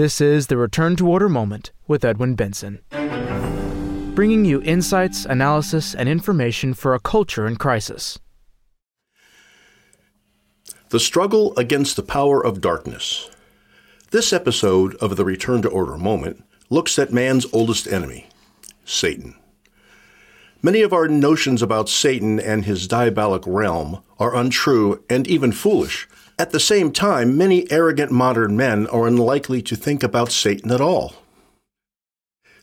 This is the Return to Order Moment with Edwin Benson, bringing you insights, analysis, and information for a culture in crisis. The struggle against the power of darkness. This episode of the Return to Order Moment looks at man's oldest enemy, Satan. Many of our notions about Satan and his diabolic realm are untrue and even foolish. At the same time, many arrogant modern men are unlikely to think about Satan at all.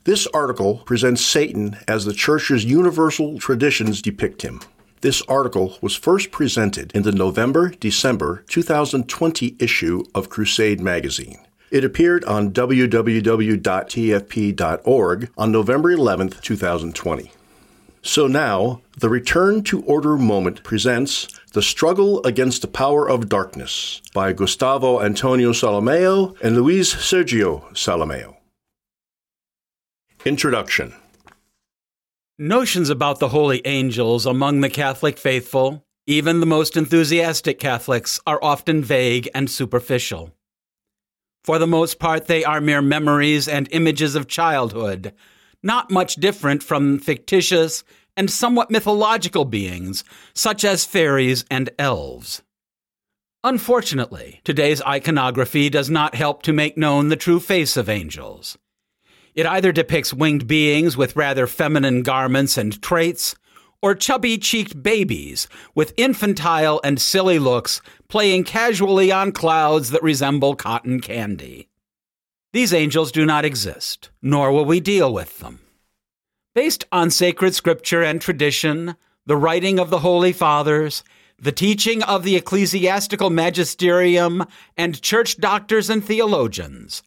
This article presents Satan as the Church's universal traditions depict him. This article was first presented in the November December 2020 issue of Crusade magazine. It appeared on www.tfp.org on November 11, 2020. So now, the Return to Order Moment presents The Struggle Against the Power of Darkness by Gustavo Antonio Solimeo and Luiz Sergio Solimeo. Introduction Notions about the holy angels among the Catholic faithful, even the most enthusiastic Catholics, are often vague and superficial. For the most part, they are mere memories and images of childhood not much different from fictitious and somewhat mythological beings, such as fairies and elves. Unfortunately, today's iconography does not help to make known the true face of angels. It either depicts winged beings with rather feminine garments and traits, or chubby cheeked babies with infantile and silly looks playing casually on clouds that resemble cotton candy. These angels do not exist, nor will we deal with them. Based on sacred scripture and tradition, the writing of the Holy Fathers, the teaching of the ecclesiastical magisterium, and church doctors and theologians,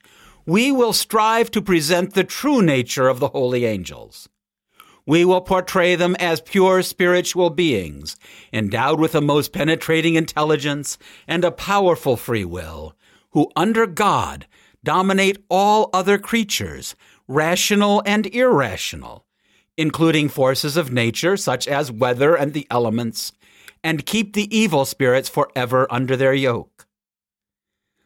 we will strive to present the true nature of the holy angels. We will portray them as pure spiritual beings, endowed with a most penetrating intelligence and a powerful free will, who under God dominate all other creatures, rational and irrational, including forces of nature such as weather and the elements, and keep the evil spirits forever under their yoke.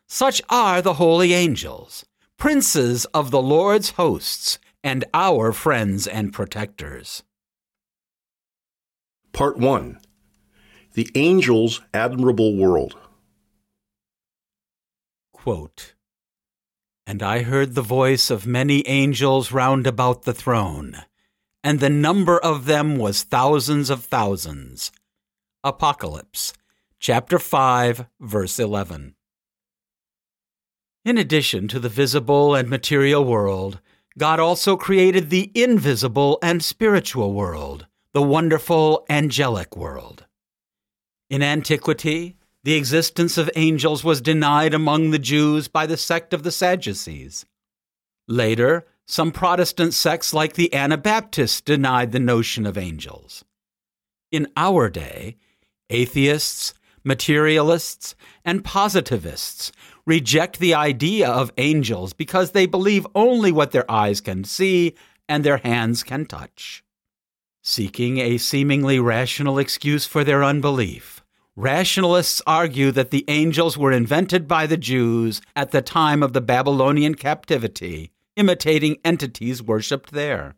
Such are the holy angels, princes of the Lord's hosts, and our friends and protectors. Part 1 The Angels' Admirable World. Quote, and I heard the voice of many angels round about the throne, and the number of them was thousands of thousands. Apocalypse, chapter 5, verse 11. In addition to the visible and material world, God also created the invisible and spiritual world, the wonderful angelic world. In antiquity, the existence of angels was denied among the Jews by the sect of the Sadducees. Later, some Protestant sects like the Anabaptists denied the notion of angels. In our day, atheists, materialists, and positivists reject the idea of angels because they believe only what their eyes can see and their hands can touch. Seeking a seemingly rational excuse for their unbelief, Rationalists argue that the angels were invented by the Jews at the time of the Babylonian captivity, imitating entities worshipped there.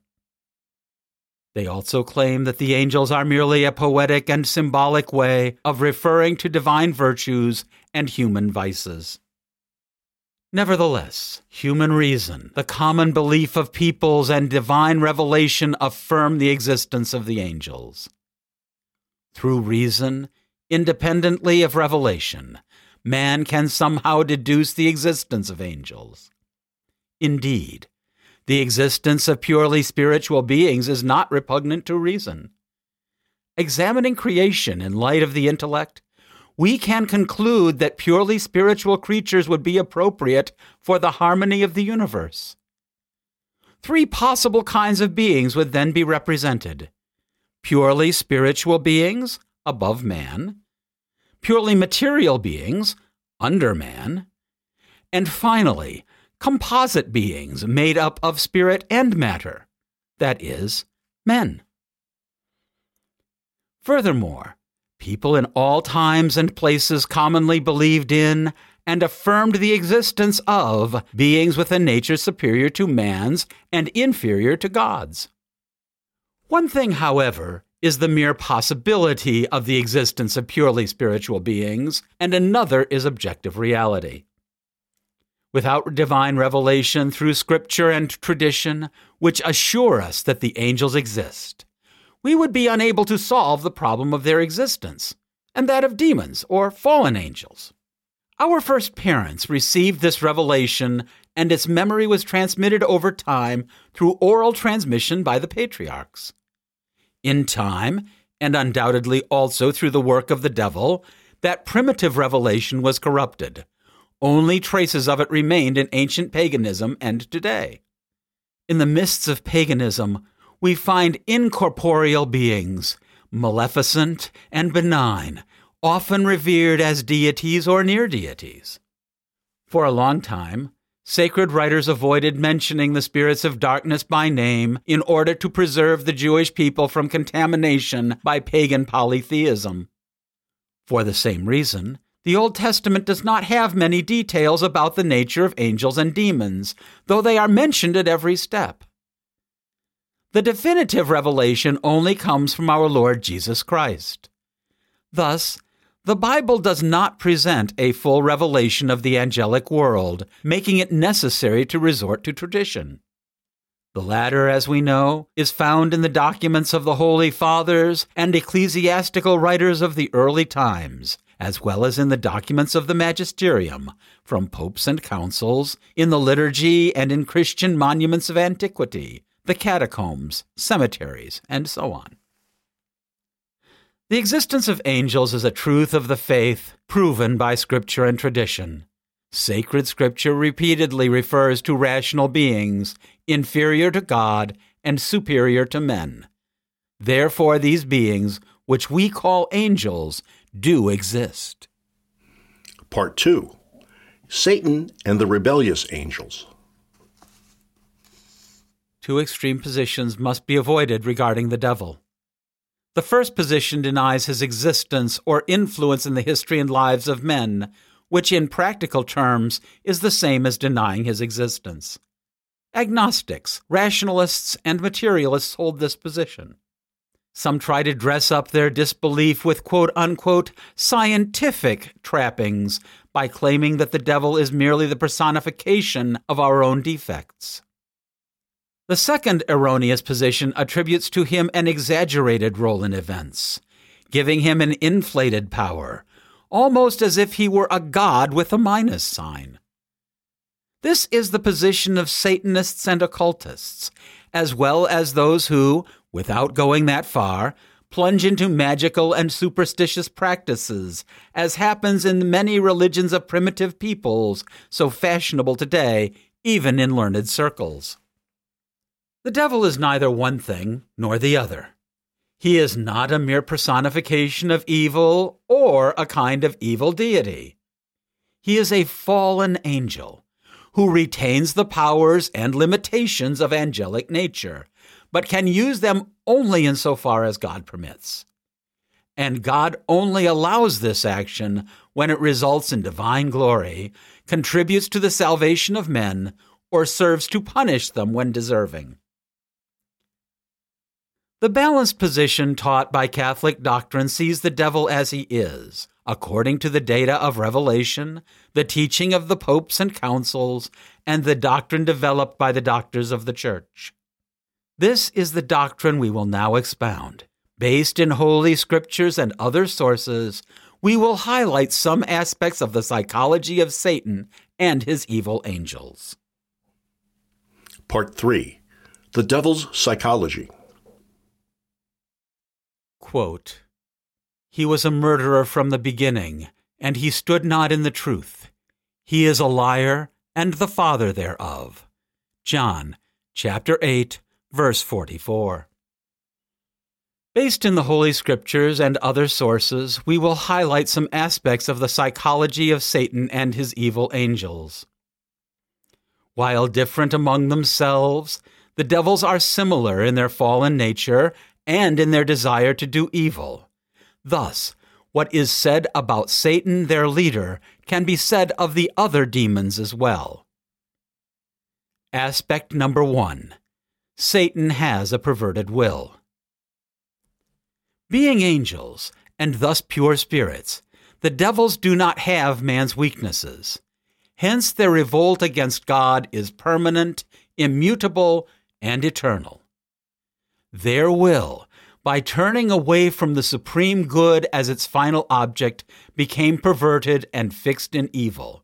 They also claim that the angels are merely a poetic and symbolic way of referring to divine virtues and human vices. Nevertheless, human reason, the common belief of peoples, and divine revelation affirm the existence of the angels. Through reason, independently of revelation, man can somehow deduce the existence of angels. Indeed, the existence of purely spiritual beings is not repugnant to reason. Examining creation in light of the intellect, we can conclude that purely spiritual creatures would be appropriate for the harmony of the universe. Three possible kinds of beings would then be represented purely spiritual beings, above man, purely material beings, under man, and finally, composite beings made up of spirit and matter, that is, men. Furthermore, people in all times and places commonly believed in and affirmed the existence of beings with a nature superior to man's and inferior to God's. One thing, however, is the mere possibility of the existence of purely spiritual beings, and another is objective reality. Without divine revelation through scripture and tradition, which assure us that the angels exist, we would be unable to solve the problem of their existence and that of demons or fallen angels. Our first parents received this revelation, and its memory was transmitted over time through oral transmission by the patriarchs. In time, and undoubtedly also through the work of the devil, that primitive revelation was corrupted. Only traces of it remained in ancient paganism and today. In the mists of paganism, we find incorporeal beings, maleficent and benign, often revered as deities or near deities. For a long time, sacred writers avoided mentioning the spirits of darkness by name in order to preserve the Jewish people from contamination by pagan polytheism. For the same reason, the Old Testament does not have many details about the nature of angels and demons, though they are mentioned at every step. The definitive revelation only comes from our Lord Jesus Christ. Thus, the Bible does not present a full revelation of the angelic world, making it necessary to resort to tradition. The latter, as we know, is found in the documents of the Holy Fathers and ecclesiastical writers of the early times, as well as in the documents of the magisterium, from popes and councils, in the liturgy, and in Christian monuments of antiquity, the catacombs, cemeteries, and so on. The existence of angels is a truth of the faith proven by Scripture and tradition. Sacred Scripture repeatedly refers to rational beings, inferior to God and superior to men. Therefore, these beings, which we call angels, do exist. Part 2 Satan and the rebellious angels. Two extreme positions must be avoided regarding the devil. The first position denies his existence or influence in the history and lives of men, which in practical terms is the same as denying his existence. Agnostics, rationalists, and materialists hold this position. Some try to dress up their disbelief with quote unquote scientific trappings by claiming that the devil is merely the personification of our own defects. The second erroneous position attributes to him an exaggerated role in events, giving him an inflated power, almost as if he were a god with a minus sign. This is the position of Satanists and occultists, as well as those who, without going that far, plunge into magical and superstitious practices, as happens in many religions of primitive peoples, so fashionable today, even in learned circles. The devil is neither one thing nor the other. He is not a mere personification of evil or a kind of evil deity. He is a fallen angel who retains the powers and limitations of angelic nature, but can use them only insofar as God permits. And God only allows this action when it results in divine glory, contributes to the salvation of men, or serves to punish them when deserving. The balanced position taught by Catholic doctrine sees the devil as he is, according to the data of Revelation, the teaching of the popes and councils, and the doctrine developed by the doctors of the Church. This is the doctrine we will now expound. Based in Holy Scriptures and other sources, we will highlight some aspects of the psychology of Satan and his evil angels. Part 3 The Devil's Psychology. Quote, he was a murderer from the beginning, and he stood not in the truth. He is a liar and the father thereof. John chapter 8, verse 44. Based in the Holy Scriptures and other sources, we will highlight some aspects of the psychology of Satan and his evil angels. While different among themselves, the devils are similar in their fallen nature and in their desire to do evil. Thus, what is said about Satan, their leader, can be said of the other demons as well. Aspect number one Satan has a perverted will. Being angels, and thus pure spirits, the devils do not have man's weaknesses. Hence, their revolt against God is permanent, immutable, and eternal. Their will, by turning away from the supreme good as its final object, became perverted and fixed in evil.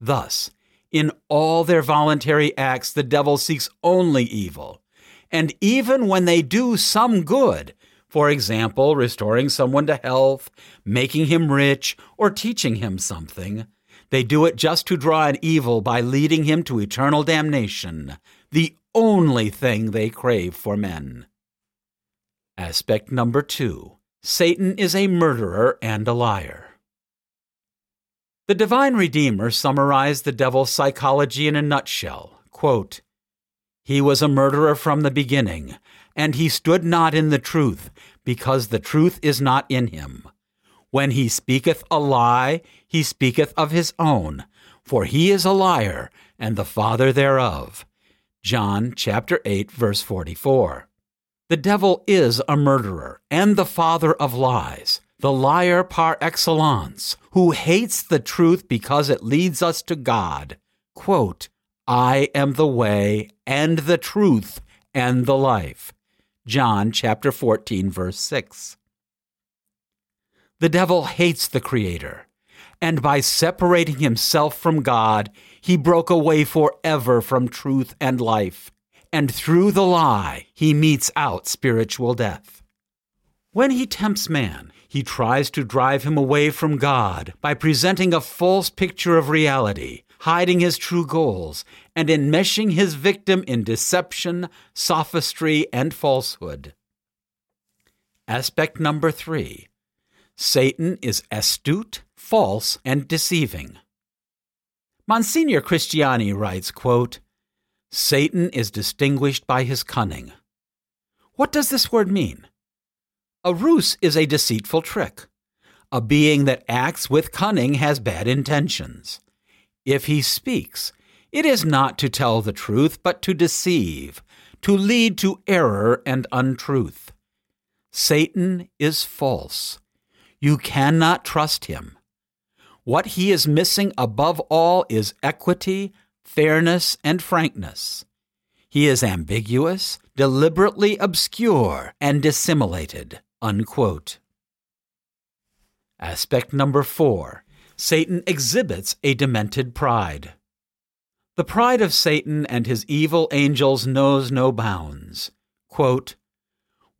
Thus, in all their voluntary acts, the devil seeks only evil. And even when they do some good, for example, restoring someone to health, making him rich, or teaching him something, they do it just to draw an evil by leading him to eternal damnation, the only thing they crave for men. Aspect number two Satan is a murderer and a liar. The Divine Redeemer summarized the devil's psychology in a nutshell. Quote, he was a murderer from the beginning, and he stood not in the truth, because the truth is not in him. When he speaketh a lie, he speaketh of his own, for he is a liar, and the father thereof. John chapter 8 verse 44. The devil is a murderer and the father of lies, the liar par excellence, who hates the truth because it leads us to God. Quote, I am the way and the truth and the life. John chapter 14 verse 6. The devil hates the creator, and by separating himself from God, he broke away forever from truth and life, and through the lie, he metes out spiritual death. When he tempts man, he tries to drive him away from God by presenting a false picture of reality, hiding his true goals, and enmeshing his victim in deception, sophistry, and falsehood. Aspect number three Satan is astute, false, and deceiving. Monsignor Cristiani writes, quote, Satan is distinguished by his cunning. What does this word mean? A ruse is a deceitful trick. A being that acts with cunning has bad intentions. If he speaks, it is not to tell the truth, but to deceive, to lead to error and untruth. Satan is false. You cannot trust him. What he is missing above all is equity, fairness, and frankness. He is ambiguous, deliberately obscure, and dissimulated. Unquote. Aspect number four Satan exhibits a demented pride. The pride of Satan and his evil angels knows no bounds. Quote,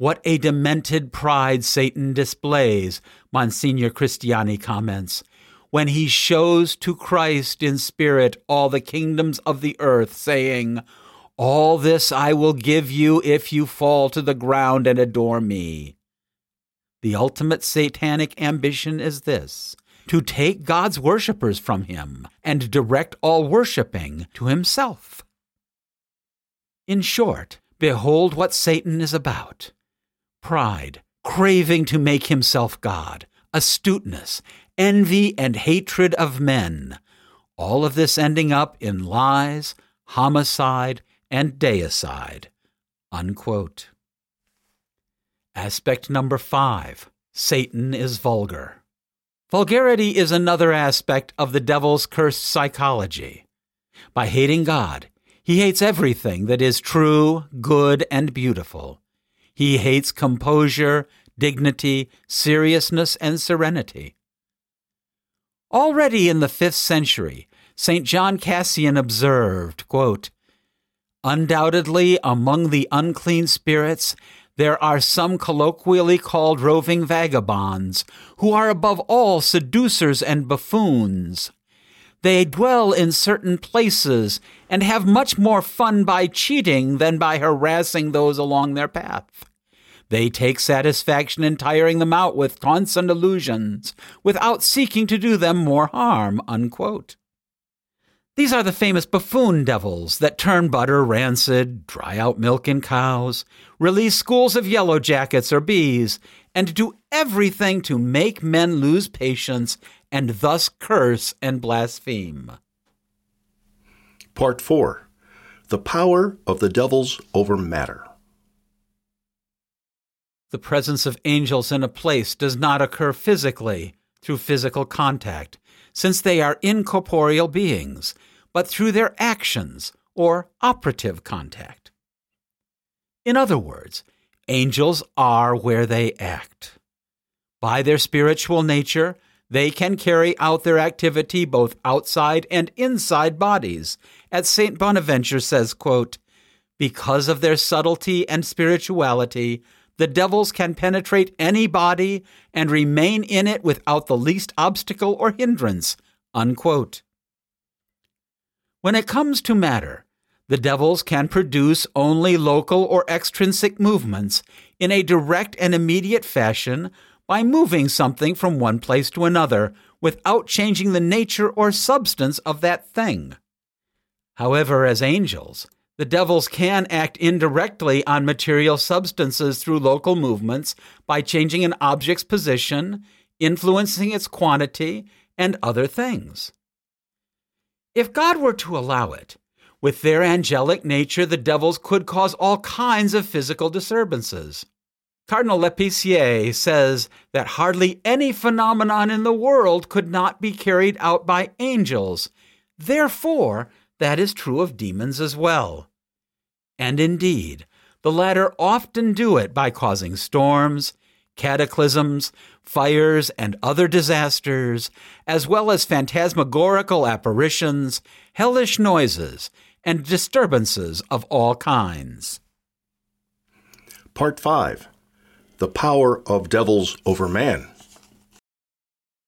what a demented pride Satan displays, Monsignor Cristiani comments, when he shows to Christ in spirit all the kingdoms of the earth, saying, All this I will give you if you fall to the ground and adore me. The ultimate satanic ambition is this to take God's worshippers from him and direct all worshiping to himself. In short, behold what Satan is about pride, craving to make himself God, astuteness, envy, and hatred of men, all of this ending up in lies, homicide, and deicide. Unquote. Aspect number five Satan is vulgar. Vulgarity is another aspect of the devil's cursed psychology. By hating God, he hates everything that is true, good, and beautiful. He hates composure, dignity, seriousness, and serenity. Already in the fifth century, St. John Cassian observed, quote, Undoubtedly, among the unclean spirits, there are some colloquially called roving vagabonds, who are above all seducers and buffoons. They dwell in certain places and have much more fun by cheating than by harassing those along their path. They take satisfaction in tiring them out with taunts and illusions, without seeking to do them more harm. Unquote. These are the famous buffoon devils that turn butter rancid, dry out milk in cows, release schools of yellow jackets or bees, and do everything to make men lose patience and thus curse and blaspheme. Part 4 The Power of the Devils Over Matter. The presence of angels in a place does not occur physically through physical contact, since they are incorporeal beings, but through their actions or operative contact. In other words, angels are where they act. By their spiritual nature, they can carry out their activity both outside and inside bodies. As St. Bonaventure says, quote, Because of their subtlety and spirituality, the devils can penetrate any body and remain in it without the least obstacle or hindrance. Unquote. When it comes to matter, the devils can produce only local or extrinsic movements in a direct and immediate fashion by moving something from one place to another without changing the nature or substance of that thing. However, as angels, the devils can act indirectly on material substances through local movements by changing an object's position, influencing its quantity, and other things. If God were to allow it, with their angelic nature, the devils could cause all kinds of physical disturbances. Cardinal Lepicier says that hardly any phenomenon in the world could not be carried out by angels. Therefore, that is true of demons as well. And indeed, the latter often do it by causing storms, cataclysms, fires, and other disasters, as well as phantasmagorical apparitions, hellish noises, and disturbances of all kinds. Part 5 the power of devils over man.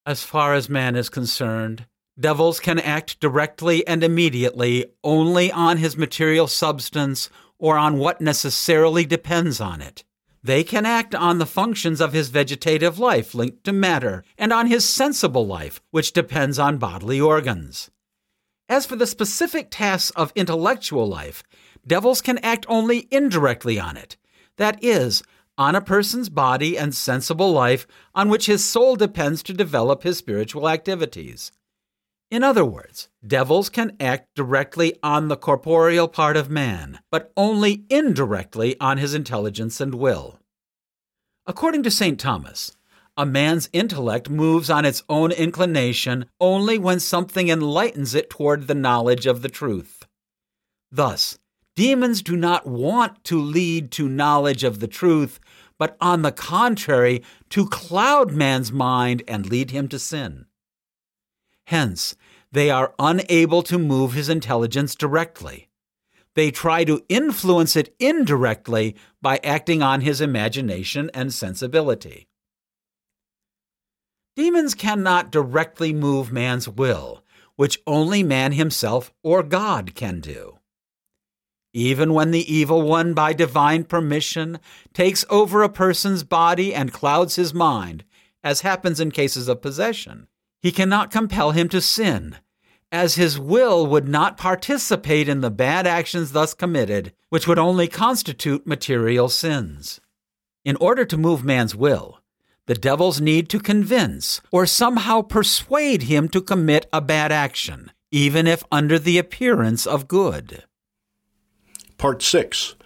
As far as man is concerned, devils can act directly and immediately only on his material substance or on what necessarily depends on it. They can act on the functions of his vegetative life linked to matter, and on his sensible life, which depends on bodily organs. As for the specific tasks of intellectual life, devils can act only indirectly on it. That is, on a person's body and sensible life on which his soul depends to develop his spiritual activities. In other words, devils can act directly on the corporeal part of man, but only indirectly on his intelligence and will. According to St. Thomas, a man's intellect moves on its own inclination only when something enlightens it toward the knowledge of the truth. Thus, Demons do not want to lead to knowledge of the truth, but on the contrary, to cloud man's mind and lead him to sin. Hence, they are unable to move his intelligence directly. They try to influence it indirectly by acting on his imagination and sensibility. Demons cannot directly move man's will, which only man himself or God can do. Even when the evil one, by divine permission, takes over a person's body and clouds his mind, as happens in cases of possession, he cannot compel him to sin, as his will would not participate in the bad actions thus committed, which would only constitute material sins. In order to move man's will, the devils need to convince or somehow persuade him to commit a bad action, even if under the appearance of good. Part 6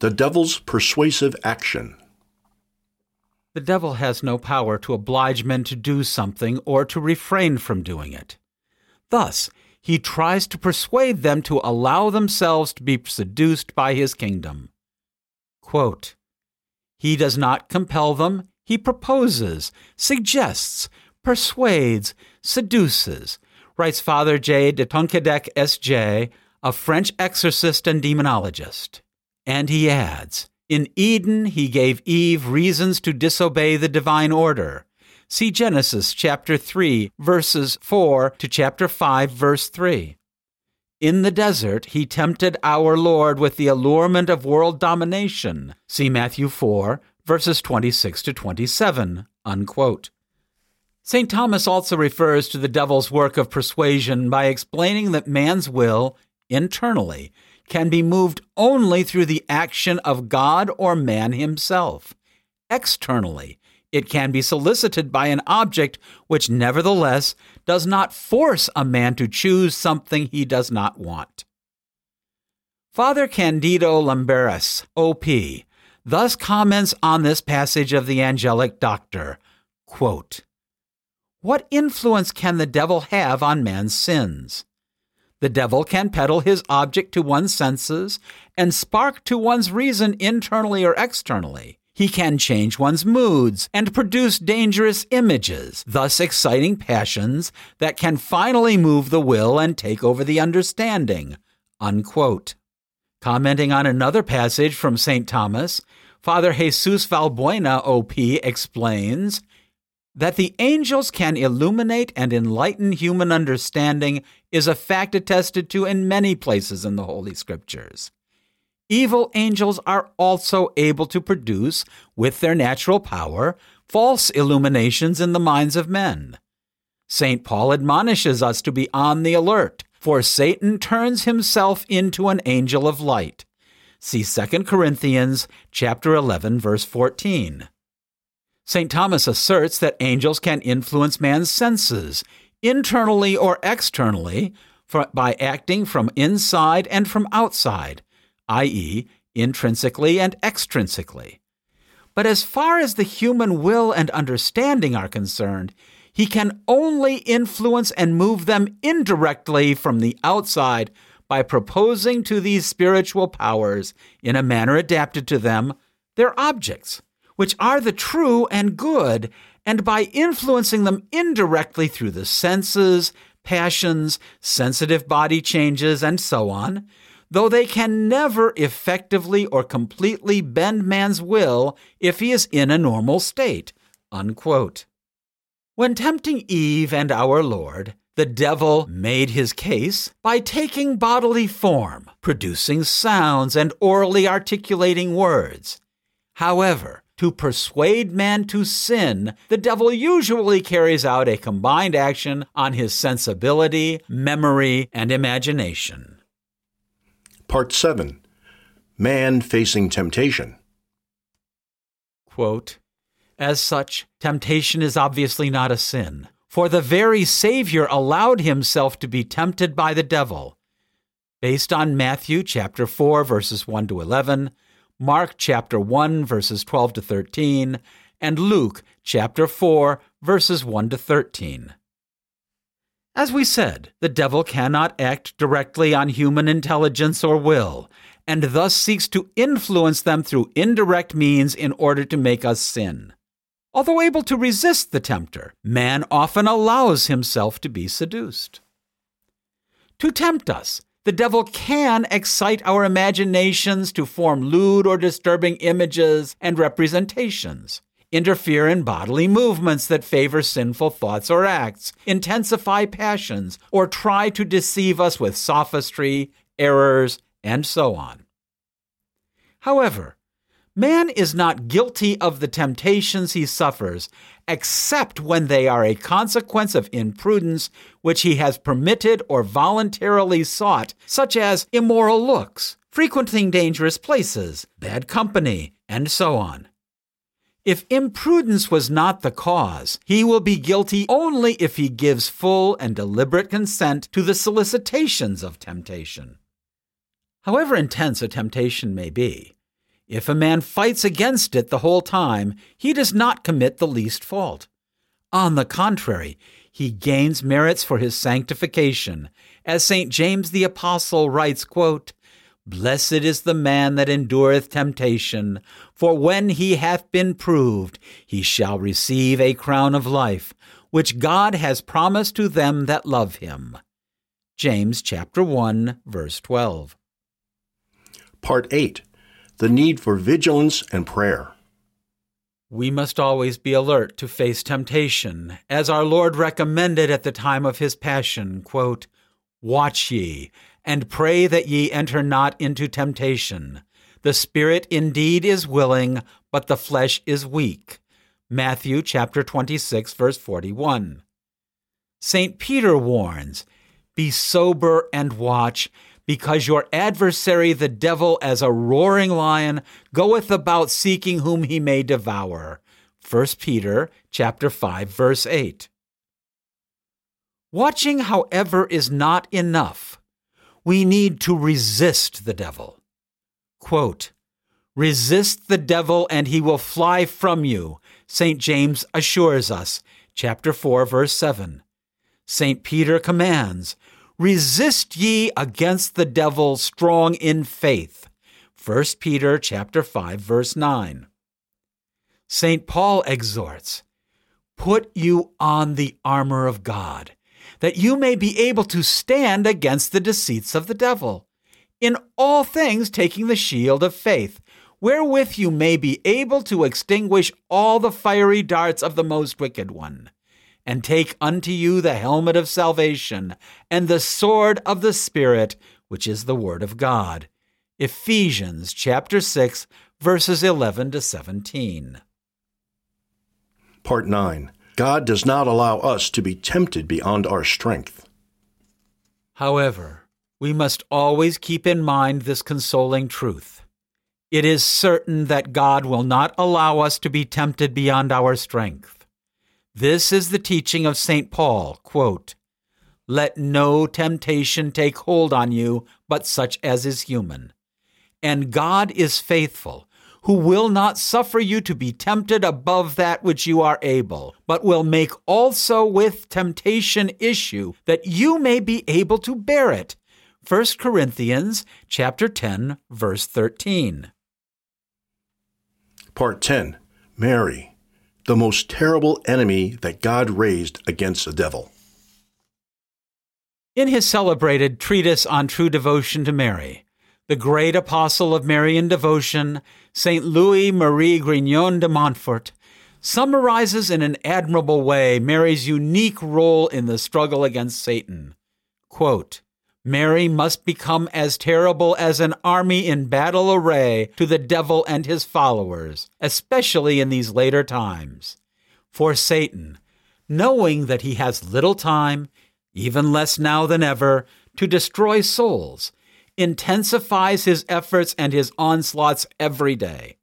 The Devil's Persuasive Action. The devil has no power to oblige men to do something or to refrain from doing it. Thus, he tries to persuade them to allow themselves to be seduced by his kingdom. Quote, he does not compel them, he proposes, suggests, persuades, seduces, writes Father J. de Tonquédec S.J., a French exorcist and demonologist. And he adds, in Eden, he gave Eve reasons to disobey the divine order. See Genesis chapter 3, verses 4 to chapter 5, verse 3. In the desert, he tempted our Lord with the allurement of world domination. See Matthew 4, verses 26 to 27. Unquote. St. Thomas also refers to the devil's work of persuasion by explaining that man's will, internally, can be moved only through the action of God or man himself. Externally, it can be solicited by an object which nevertheless does not force a man to choose something he does not want. Father Candido Lamberis, OP, thus comments on this passage of the angelic doctor quote, What influence can the devil have on man's sins? The devil can peddle his object to one's senses and spark to one's reason internally or externally. He can change one's moods and produce dangerous images, thus exciting passions that can finally move the will and take over the understanding. Unquote. Commenting on another passage from St. Thomas, Father Jesus Valbuena, OP, explains that the angels can illuminate and enlighten human understanding is a fact attested to in many places in the Holy Scriptures. Evil angels are also able to produce, with their natural power, false illuminations in the minds of men. St. Paul admonishes us to be on the alert for Satan turns himself into an angel of light. See 2 Corinthians chapter 11 verse 14. St. Thomas asserts that angels can influence man's senses, internally or externally, for, by acting from inside and from outside, i.e., intrinsically and extrinsically. But as far as the human will and understanding are concerned, he can only influence and move them indirectly from the outside by proposing to these spiritual powers, in a manner adapted to them, their objects, which are the true and good, and by influencing them indirectly through the senses, passions, sensitive body changes, and so on, though they can never effectively or completely bend man's will if he is in a normal state. Unquote. When tempting Eve and our Lord, the devil made his case by taking bodily form, producing sounds, and orally articulating words. However, to persuade man to sin, the devil usually carries out a combined action on his sensibility, memory, and imagination. Part 7 Man Facing Temptation. Quote, as such, temptation is obviously not a sin, for the very Savior allowed himself to be tempted by the devil. Based on Matthew chapter 4 verses 1 to 11, Mark chapter 1 verses 12 to 13, and Luke chapter 4 verses 1 to 13. As we said, the devil cannot act directly on human intelligence or will, and thus seeks to influence them through indirect means in order to make us sin. Although able to resist the tempter, man often allows himself to be seduced. To tempt us, the devil can excite our imaginations to form lewd or disturbing images and representations, interfere in bodily movements that favor sinful thoughts or acts, intensify passions, or try to deceive us with sophistry, errors, and so on. However, Man is not guilty of the temptations he suffers, except when they are a consequence of imprudence which he has permitted or voluntarily sought, such as immoral looks, frequenting dangerous places, bad company, and so on. If imprudence was not the cause, he will be guilty only if he gives full and deliberate consent to the solicitations of temptation. However intense a temptation may be, if a man fights against it the whole time, he does not commit the least fault. On the contrary, he gains merits for his sanctification. As St. James the Apostle writes, quote, Blessed is the man that endureth temptation, for when he hath been proved, he shall receive a crown of life, which God has promised to them that love him. James chapter 1 verse 12. Part 8 the need for vigilance and prayer. We must always be alert to face temptation, as our Lord recommended at the time of his passion, quote, Watch ye, and pray that ye enter not into temptation. The spirit indeed is willing, but the flesh is weak. Matthew chapter 26 verse 41. St. Peter warns, "Be sober and watch, because your adversary the devil as a roaring lion goeth about seeking whom he may devour." 1 Peter chapter 5 verse 8. Watching, however, is not enough. We need to resist the devil. Quote, Resist the devil and he will fly from you, St. James assures us, chapter 4, verse 7. St. Peter commands, Resist ye against the devil strong in faith, 1 Peter chapter 5, verse 9. St. Paul exhorts, Put you on the armor of God, that you may be able to stand against the deceits of the devil. In all things, taking the shield of faith, wherewith you may be able to extinguish all the fiery darts of the most wicked one. And take unto you the helmet of salvation, and the sword of the Spirit, which is the Word of God. Ephesians chapter 6, verses 11 to 17. Part 9 God does not allow us to be tempted beyond our strength. However, we must always keep in mind this consoling truth. It is certain that God will not allow us to be tempted beyond our strength. This is the teaching of St. Paul, quote, Let no temptation take hold on you but such as is human. And God is faithful, who will not suffer you to be tempted above that which you are able, but will make also with temptation issue, that you may be able to bear it. 1 Corinthians chapter 10 verse 13. Part 10 Mary, the most terrible enemy that God raised against the devil. In his celebrated treatise on true devotion to Mary, the great apostle of Marian devotion, St. Louis Marie Grignion de Montfort, summarizes in an admirable way Mary's unique role in the struggle against Satan. Quote, Mary must become as terrible as an army in battle array to the devil and his followers, especially in these later times. For Satan, knowing that he has little time, even less now than ever, to destroy souls, intensifies his efforts and his onslaughts every day.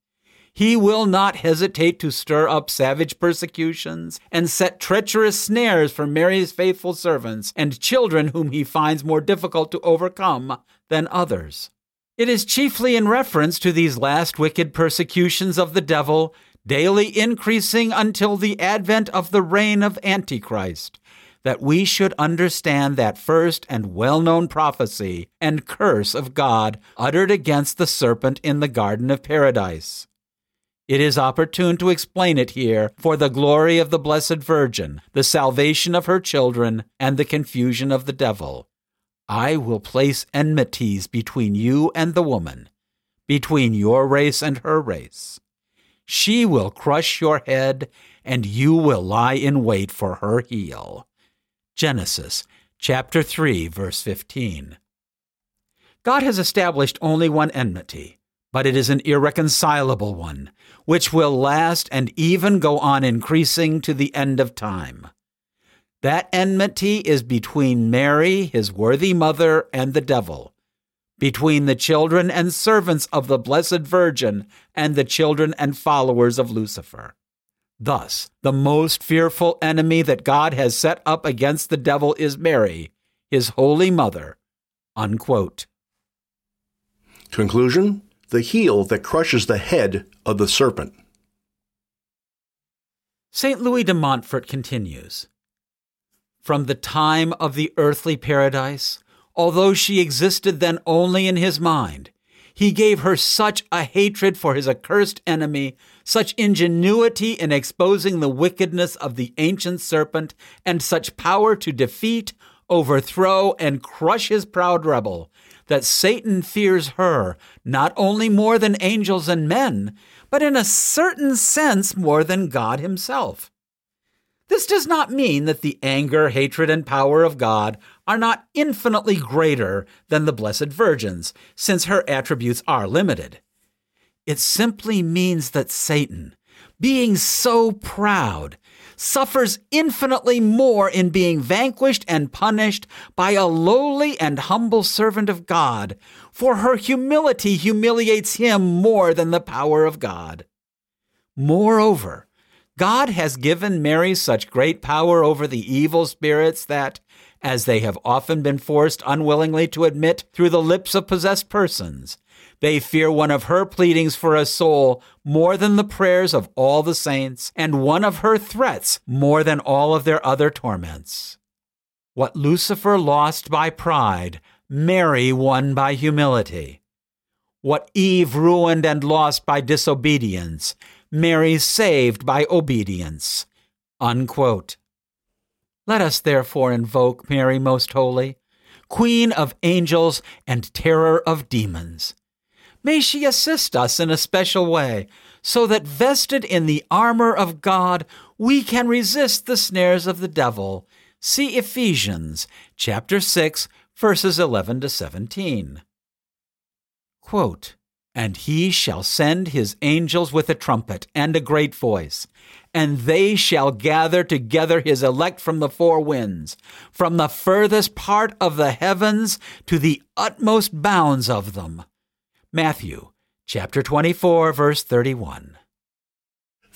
He will not hesitate to stir up savage persecutions and set treacherous snares for Mary's faithful servants and children whom he finds more difficult to overcome than others. It is chiefly in reference to these last wicked persecutions of the devil, daily increasing until the advent of the reign of Antichrist, that we should understand that first and well known prophecy and curse of God uttered against the serpent in the Garden of Paradise. It is opportune to explain it here for the glory of the Blessed Virgin, the salvation of her children, and the confusion of the devil. I will place enmities between you and the woman, between your race and her race. She will crush your head, and you will lie in wait for her heel. Genesis chapter 3 verse 15. God has established only one enmity, but it is an irreconcilable one, which will last and even go on increasing to the end of time. That enmity is between Mary, his worthy mother, and the devil, between the children and servants of the Blessed Virgin and the children and followers of Lucifer. Thus, the most fearful enemy that God has set up against the devil is Mary, his holy mother. Unquote. Conclusion The heel that crushes the head of the serpent. St. Louis de Montfort continues From the time of the earthly paradise, although she existed then only in his mind, he gave her such a hatred for his accursed enemy, such ingenuity in exposing the wickedness of the ancient serpent, and such power to defeat, overthrow, and crush his proud rebel, that Satan fears her not only more than angels and men, but in a certain sense more than God himself. This does not mean that the anger, hatred, and power of God are not infinitely greater than the Blessed Virgin's, since her attributes are limited. It simply means that Satan, being so proud, suffers infinitely more in being vanquished and punished by a lowly and humble servant of God, for her humility humiliates him more than the power of God. Moreover, God has given Mary such great power over the evil spirits that, as they have often been forced unwillingly to admit through the lips of possessed persons, they fear one of her pleadings for a soul more than the prayers of all the saints, and one of her threats more than all of their other torments. What Lucifer lost by pride, Mary won by humility. What Eve ruined and lost by disobedience, Mary saved by obedience. Unquote. Let us therefore invoke Mary Most Holy, Queen of angels and terror of demons. May she assist us in a special way, so that vested in the armor of God, we can resist the snares of the devil. See Ephesians chapter 6, verses 11 to 17. Quote, and he shall send his angels with a trumpet and a great voice, and they shall gather together his elect from the four winds, from the furthest part of the heavens to the utmost bounds of them. Matthew chapter 24 verse 31.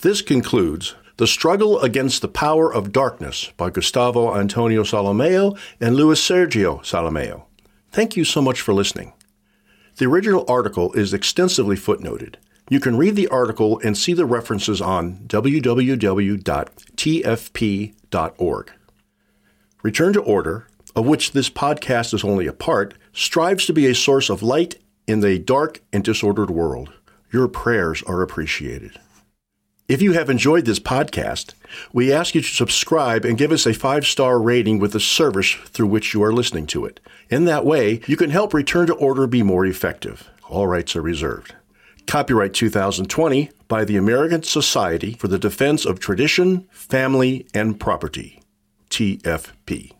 This concludes The Struggle Against the Power of Darkness by Gustavo Antonio Solimeo and Luiz Sergio Solimeo. Thank you so much for listening. The original article is extensively footnoted. You can read the article and see the references on www.tfp.org. Return to Order, of which this podcast is only a part, strives to be a source of light in the dark and disordered world. Your prayers are appreciated. If you have enjoyed this podcast, we ask you to subscribe and give us a five star rating with the service through which you are listening to it. In that way, you can help Return to Order be more effective. All rights are reserved. Copyright 2020 by the American Society for the Defense of Tradition, Family, and Property. TFP.